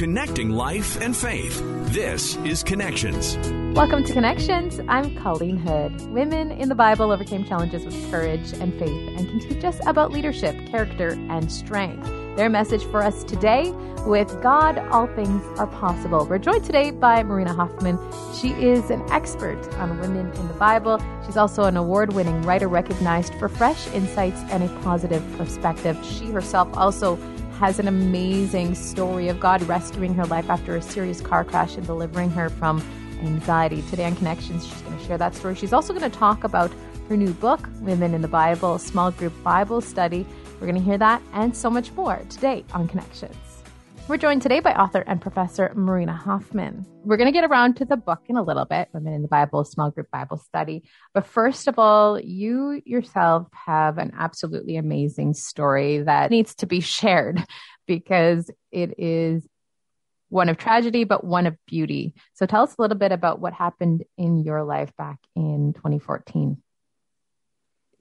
connecting life and faith. This is Connections. Welcome to Connections. I'm Colleen Hood. Women in the Bible overcame challenges with courage and faith and can teach us about leadership, character, and strength. Their message for us today with God, all things are possible. We're joined today by Marina Hoffman. She is an expert on women in the Bible. She's also an award winning writer recognized for fresh insights and a positive perspective. She herself also has an amazing story of God rescuing her life after a serious car crash and delivering her from anxiety. Today on Connections, she's going to share that story. She's also going to talk about her new book, Women in the Bible, small group Bible study. We're going to hear that and so much more today on Connections. We're joined today by author and professor Marina Hoffman. We're going to get around to the book in a little bit, Women in the Bible, Small Group Bible Study. But first of all, you yourself have an absolutely amazing story that needs to be shared because it is one of tragedy, but one of beauty. So tell us a little bit about what happened in your life back in 2014.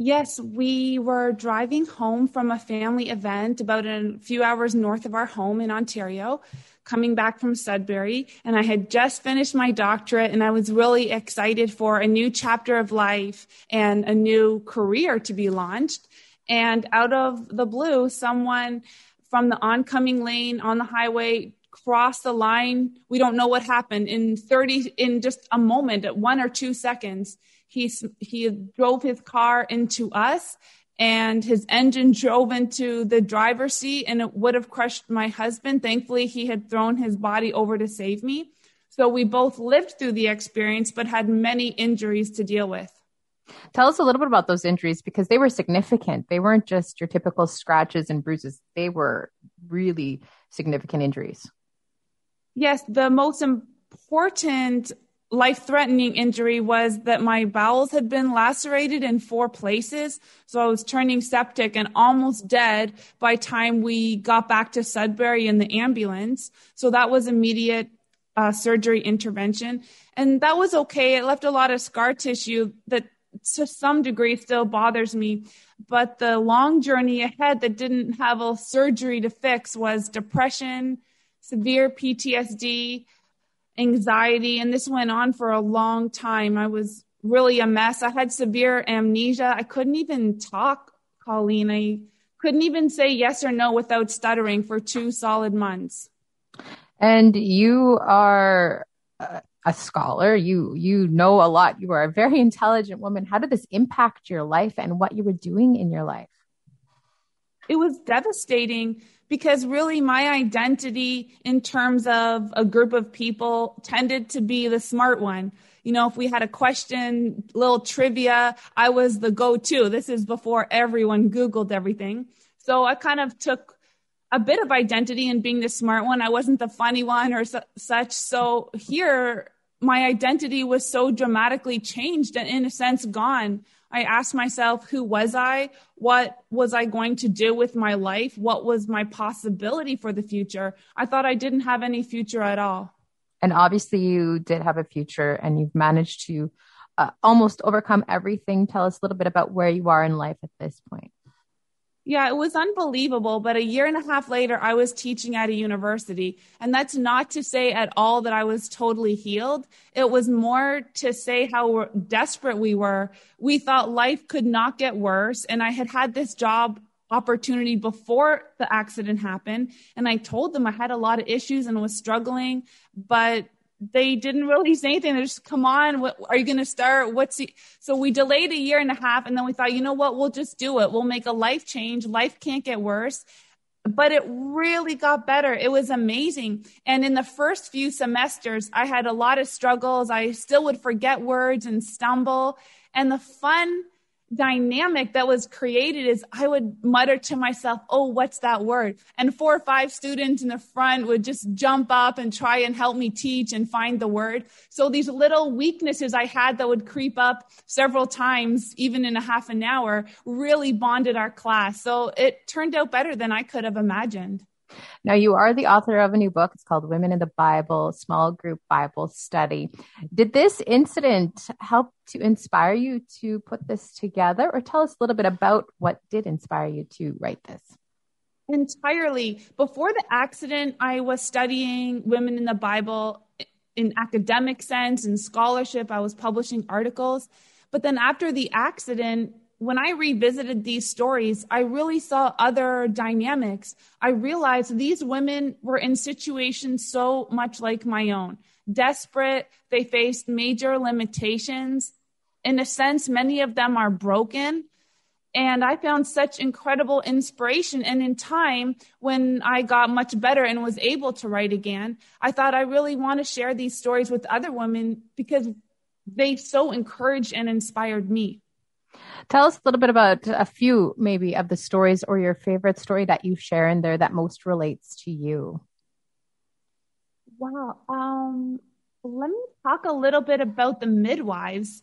Yes, we were driving home from a family event about a few hours north of our home in Ontario, coming back from Sudbury. And I had just finished my doctorate and I was really excited for a new chapter of life and a new career to be launched. And out of the blue, someone from the oncoming lane on the highway crossed the line. We don't know what happened in 30, in just a moment, at one or two seconds he he drove his car into us and his engine drove into the driver's seat and it would have crushed my husband. Thankfully, he had thrown his body over to save me. So we both lived through the experience, but had many injuries to deal with. Tell us a little bit about those injuries because they were significant. They weren't just your typical scratches and bruises, they were really significant injuries. Yes, the most important life threatening injury was that my bowels had been lacerated in four places. So I was turning septic and almost dead by time we got back to Sudbury in the ambulance. So that was immediate uh, surgery intervention. And that was okay. It left a lot of scar tissue that to some degree still bothers me. But the long journey ahead that didn't have a surgery to fix was depression, severe PTSD, anxiety, and this went on for a long time. I was really a mess. I had severe amnesia. I couldn't even talk, Colleen. I couldn't even say yes or no without stuttering for two solid months. And you are a scholar. You you know a lot. You are a very intelligent woman. How did this impact your life and what you were doing in your life? It was devastating because really my identity in terms of a group of people tended to be the smart one. You know, if we had a question, little trivia, I was the go-to. This is before everyone Googled everything. So I kind of took a bit of identity in being the smart one. I wasn't the funny one or su- such. So here, my identity was so dramatically changed and in a sense gone I asked myself, who was I? What was I going to do with my life? What was my possibility for the future? I thought I didn't have any future at all. And obviously, you did have a future and you've managed to uh, almost overcome everything. Tell us a little bit about where you are in life at this point. Yeah, it was unbelievable. But a year and a half later, I was teaching at a university. And that's not to say at all that I was totally healed. It was more to say how desperate we were. We thought life could not get worse. And I had had this job opportunity before the accident happened. And I told them I had a lot of issues and was struggling, but they didn't say anything. They're just, come on, what, are you going to start? What's so we delayed a year and a half and then we thought, you know what? We'll just do it. We'll make a life change. Life can't get worse. But it really got better. It was amazing. And in the first few semesters, I had a lot of struggles. I still would forget words and stumble. And the fun dynamic that was created is I would mutter to myself, Oh, what's that word? And four or five students in the front would just jump up and try and help me teach and find the word. So these little weaknesses I had that would creep up several times, even in a half an hour, really bonded our class. So it turned out better than I could have imagined. Now, you are the author of a new book. It's called Women in the Bible Small Group Bible Study. Did this incident help to inspire you to put this together, or tell us a little bit about what did inspire you to write this? Entirely. Before the accident, I was studying women in the Bible in academic sense and scholarship. I was publishing articles. But then after the accident, when I revisited these stories, I really saw other dynamics. I realized these women were in situations so much like my own. Desperate, they faced major limitations. In a sense, many of them are broken. And I found such incredible inspiration. And in time, when I got much better and was able to write again, I thought I really want to share these stories with other women because they so encouraged and inspired me. Tell us a little bit about a few, maybe, of the stories or your favorite story that you share in there that most relates to you. Wow. Um, let me talk a little bit about the midwives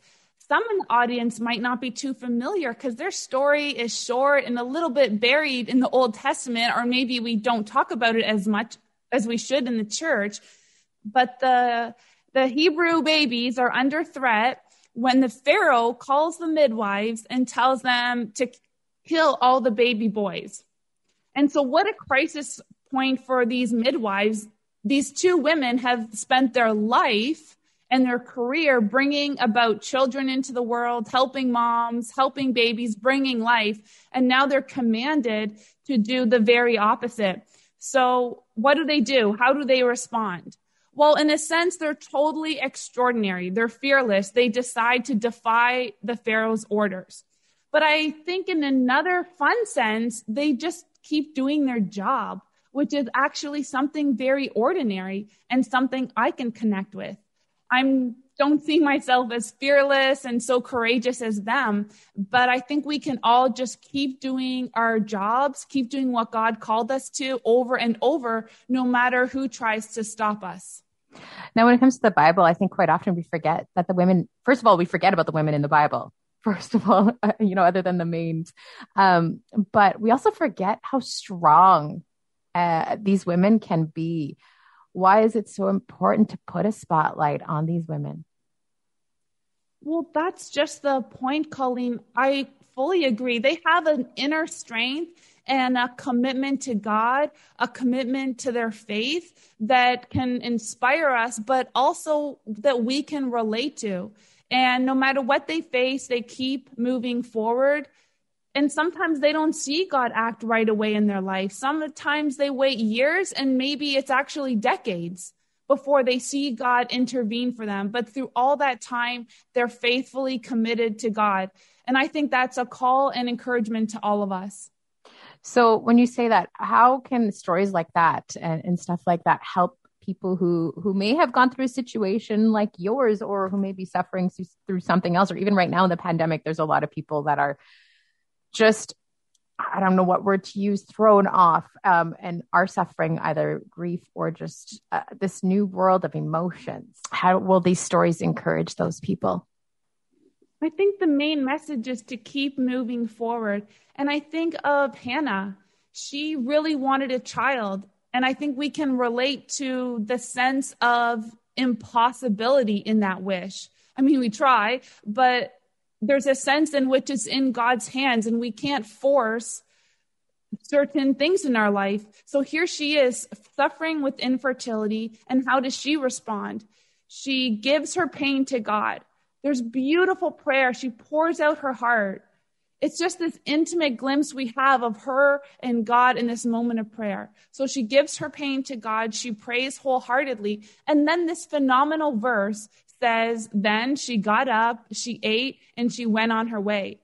some in the audience might not be too familiar because their story is short and a little bit buried in the Old Testament, or maybe we don't talk about it as much as we should in the church. But the, the Hebrew babies are under threat when the Pharaoh calls the midwives and tells them to kill all the baby boys. And so, what a crisis point for these midwives. These two women have spent their life and their career bringing about children into the world, helping moms, helping babies, bringing life. And now they're commanded to do the very opposite. So what do they do? How do they respond? Well, in a sense, they're totally extraordinary. They're fearless. They decide to defy the Pharaoh's orders. But I think in another fun sense, they just keep doing their job, which is actually something very ordinary and something I can connect with. I'm don't see myself as fearless and so courageous as them, but I think we can all just keep doing our jobs, keep doing what God called us to over and over, no matter who tries to stop us. Now, when it comes to the Bible, I think quite often we forget that the women, first of all, we forget about the women in the Bible. First of all, you know, other than the mains. Um, but we also forget how strong uh, these women can be why is it so important to put a spotlight on these women? Well, that's just the point, Colleen. I fully agree. They have an inner strength and a commitment to God, a commitment to their faith that can inspire us, but also that we can relate to. And no matter what they face, they keep moving forward and sometimes they don't see God act right away in their life. Sometimes they wait years and maybe it's actually decades before they see God intervene for them. But through all that time, they're faithfully committed to God. And I think that's a call and encouragement to all of us. So when you say that, how can stories like that and, and stuff like that help people who who may have gone through a situation like yours or who may be suffering through something else or even right now in the pandemic there's a lot of people that are just I don't know what word to use, thrown off um, and are suffering either grief or just uh, this new world of emotions. How will these stories encourage those people? I think the main message is to keep moving forward. And I think of Hannah. She really wanted a child. And I think we can relate to the sense of impossibility in that wish. I mean, we try, but there's a sense in which it's in God's hands and we can't force certain things in our life. So here she is suffering with infertility. And how does she respond? She gives her pain to God. There's beautiful prayer. She pours out her heart. It's just this intimate glimpse we have of her and God in this moment of prayer. So she gives her pain to God. She prays wholeheartedly. And then this phenomenal verse says, Then she got up, she ate, and she went on her way.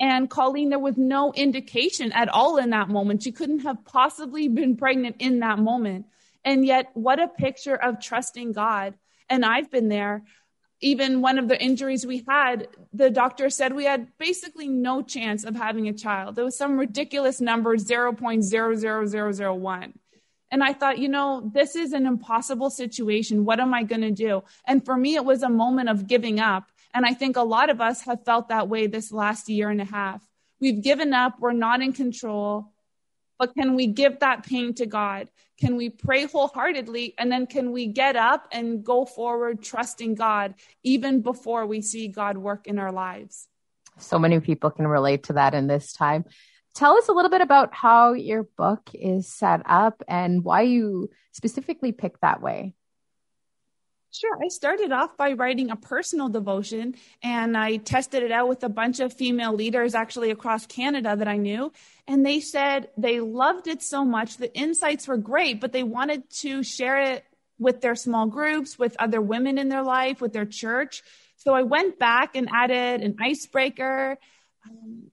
And Colleen, there was no indication at all in that moment. She couldn't have possibly been pregnant in that moment. And yet, what a picture of trusting God. And I've been there. Even one of the injuries we had, the doctor said we had basically no chance of having a child. There was some ridiculous number, 0.00001. And I thought, you know, this is an impossible situation. What am I going to do? And for me, it was a moment of giving up. And I think a lot of us have felt that way this last year and a half. We've given up. We're not in control. But can we give that pain to God? Can we pray wholeheartedly? And then can we get up and go forward trusting God even before we see God work in our lives? So many people can relate to that in this time. tell us a little bit about how your book is set up and why you specifically picked that way. Sure. I started off by writing a personal devotion and I tested it out with a bunch of female leaders actually across Canada that I knew. And they said they loved it so much. The insights were great, but they wanted to share it with their small groups, with other women in their life, with their church. So I went back and added an icebreaker, um,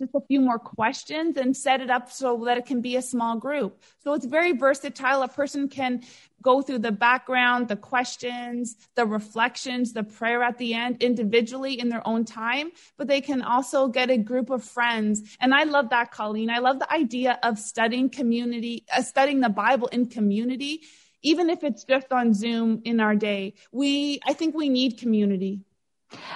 just a few more questions and set it up so that it can be a small group. So it's very versatile. A person can go through the background, the questions, the reflections, the prayer at the end individually in their own time, but they can also get a group of friends. And I love that, Colleen. I love the idea of studying community, uh, studying the Bible in community, even if it's just on Zoom in our day. We, I think we need community.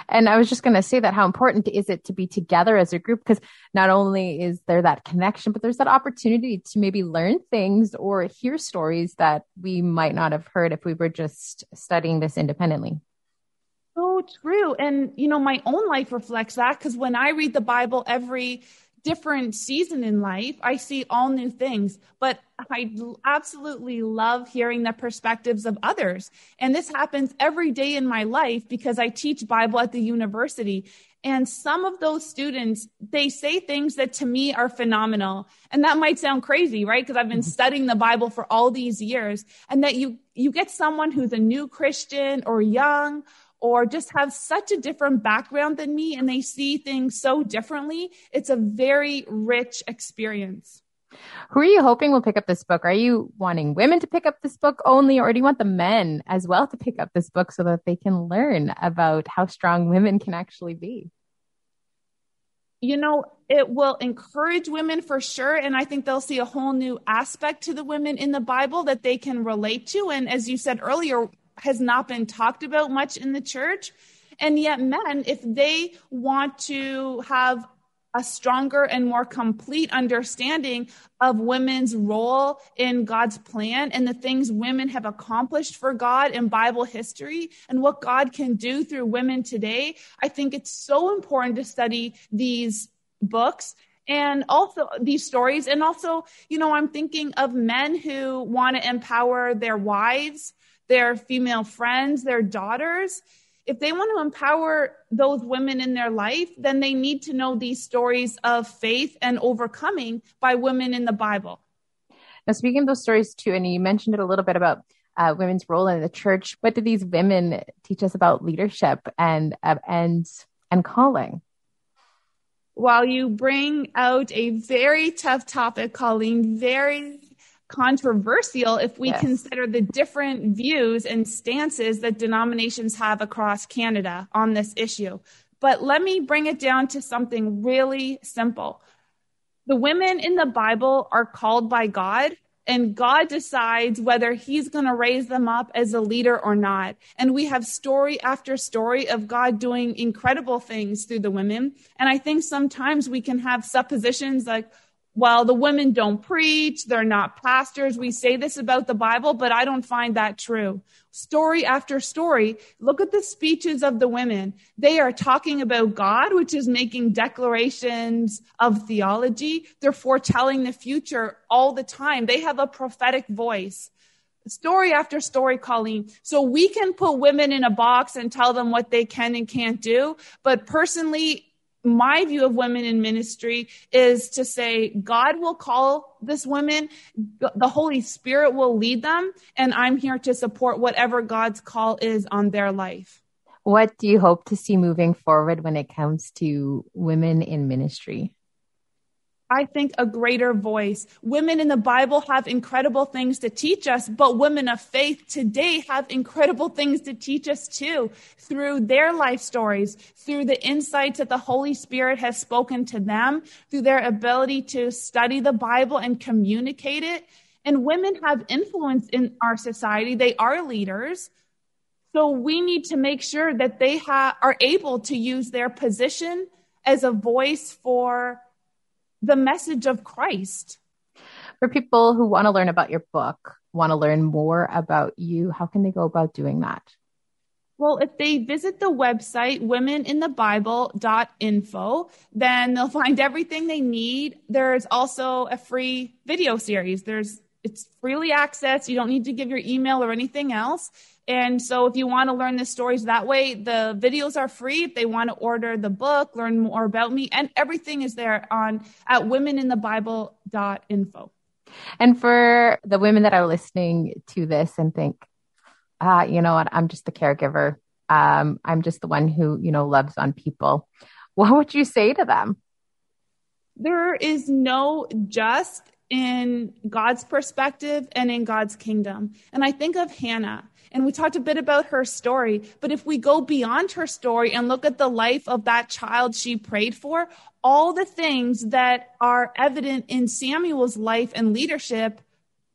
And I was just going to say that how important is it to be together as a group? Because not only is there that connection, but there's that opportunity to maybe learn things or hear stories that we might not have heard if we were just studying this independently. Oh, so true. And, you know, my own life reflects that because when I read the Bible every different season in life, I see all new things. But I absolutely love hearing the perspectives of others. And this happens every day in my life because I teach Bible at the university. And some of those students, they say things that to me are phenomenal. And that might sound crazy, right? Because I've been mm-hmm. studying the Bible for all these years. And that you, you get someone who's a new Christian or young or just have such a different background than me and they see things so differently, it's a very rich experience. Who are you hoping will pick up this book? Are you wanting women to pick up this book only, or do you want the men as well to pick up this book so that they can learn about how strong women can actually be? You know, it will encourage women for sure. And I think they'll see a whole new aspect to the women in the Bible that they can relate to. And as you said earlier, has not been talked about much in the church. And yet, men, if they want to have a stronger and more complete understanding of women's role in God's plan and the things women have accomplished for God in Bible history and what God can do through women today. I think it's so important to study these books and also these stories. And also, you know, I'm thinking of men who want to empower their wives their female friends, their daughters, if they want to empower those women in their life, then they need to know these stories of faith and overcoming by women in the Bible. Now, speaking of those stories too, and you mentioned it a little bit about uh, women's role in the church. What do these women teach us about leadership and uh, and and calling? While you bring out a very tough topic, Colleen, very controversial if we yes. consider the different views and stances that denominations have across Canada on this issue. But let me bring it down to something really simple. The women in the Bible are called by God, and God decides whether He's going to raise them up as a leader or not. And we have story after story of God doing incredible things through the women. And I think sometimes we can have suppositions like, well, the women don't preach, they're not pastors. We say this about the Bible, but I don't find that true. Story after story, look at the speeches of the women. They are talking about God, which is making declarations of theology. They're foretelling the future all the time. They have a prophetic voice. Story after story, Colleen. So we can put women in a box and tell them what they can and can't do. But personally, my view of women in ministry is to say God will call this woman, the Holy Spirit will lead them, and I'm here to support whatever God's call is on their life. What do you hope to see moving forward when it comes to women in ministry? I think, a greater voice. Women in the Bible have incredible things to teach us, but women of faith today have incredible things to teach us too through their life stories, through the insights that the Holy Spirit has spoken to them, through their ability to study the Bible and communicate it. And women have influence in our society. They are leaders. So we need to make sure that they ha- are able to use their position as a voice for the message of Christ. For people who want to learn about your book, want to learn more about you, how can they go about doing that? Well, if they visit the website womeninthebible.info, then they'll find everything they need. There's also a free video series. There's it's freely accessed. You don't need to give your email or anything else. And so if you want to learn the stories that way, the videos are free. If they want to order the book, learn more about me, and everything is there on at womeninthebible.info. And for the women that are listening to this and think, uh, you know what, I'm just the caregiver. Um, I'm just the one who, you know, loves on people. What would you say to them? There is no just in God's perspective and in God's kingdom. And I think of Hannah, and we talked a bit about her story, but if we go beyond her story and look at the life of that child she prayed for, all the things that are evident in Samuel's life and leadership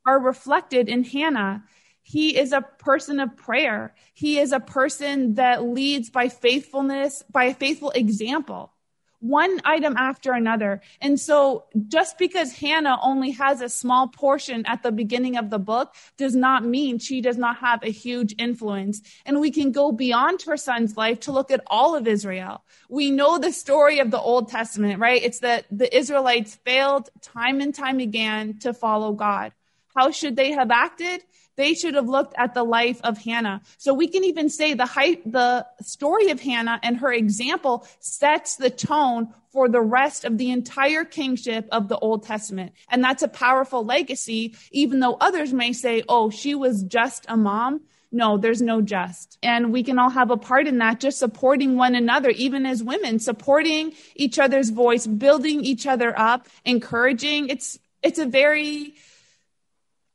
are reflected in Hannah. He is a person of prayer. He is a person that leads by faithfulness, by a faithful example one item after another. And so just because Hannah only has a small portion at the beginning of the book does not mean she does not have a huge influence. And we can go beyond her son's life to look at all of Israel. We know the story of the Old Testament, right? It's that the Israelites failed time and time again to follow God. How should they have acted? They should have looked at the life of Hannah. So we can even say the the story of Hannah and her example sets the tone for the rest of the entire kingship of the Old Testament. And that's a powerful legacy, even though others may say, oh, she was just a mom. No, there's no just. And we can all have a part in that, just supporting one another, even as women, supporting each other's voice, building each other up, encouraging. It's, it's a very,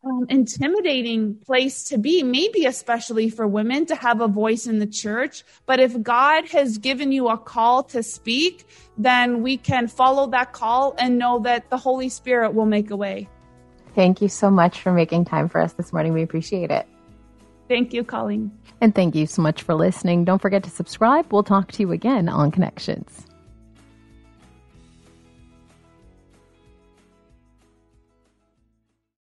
um, intimidating place to be, maybe especially for women to have a voice in the church. But if God has given you a call to speak, then we can follow that call and know that the Holy Spirit will make a way. Thank you so much for making time for us this morning. We appreciate it. Thank you, Colleen. And thank you so much for listening. Don't forget to subscribe. We'll talk to you again on Connections.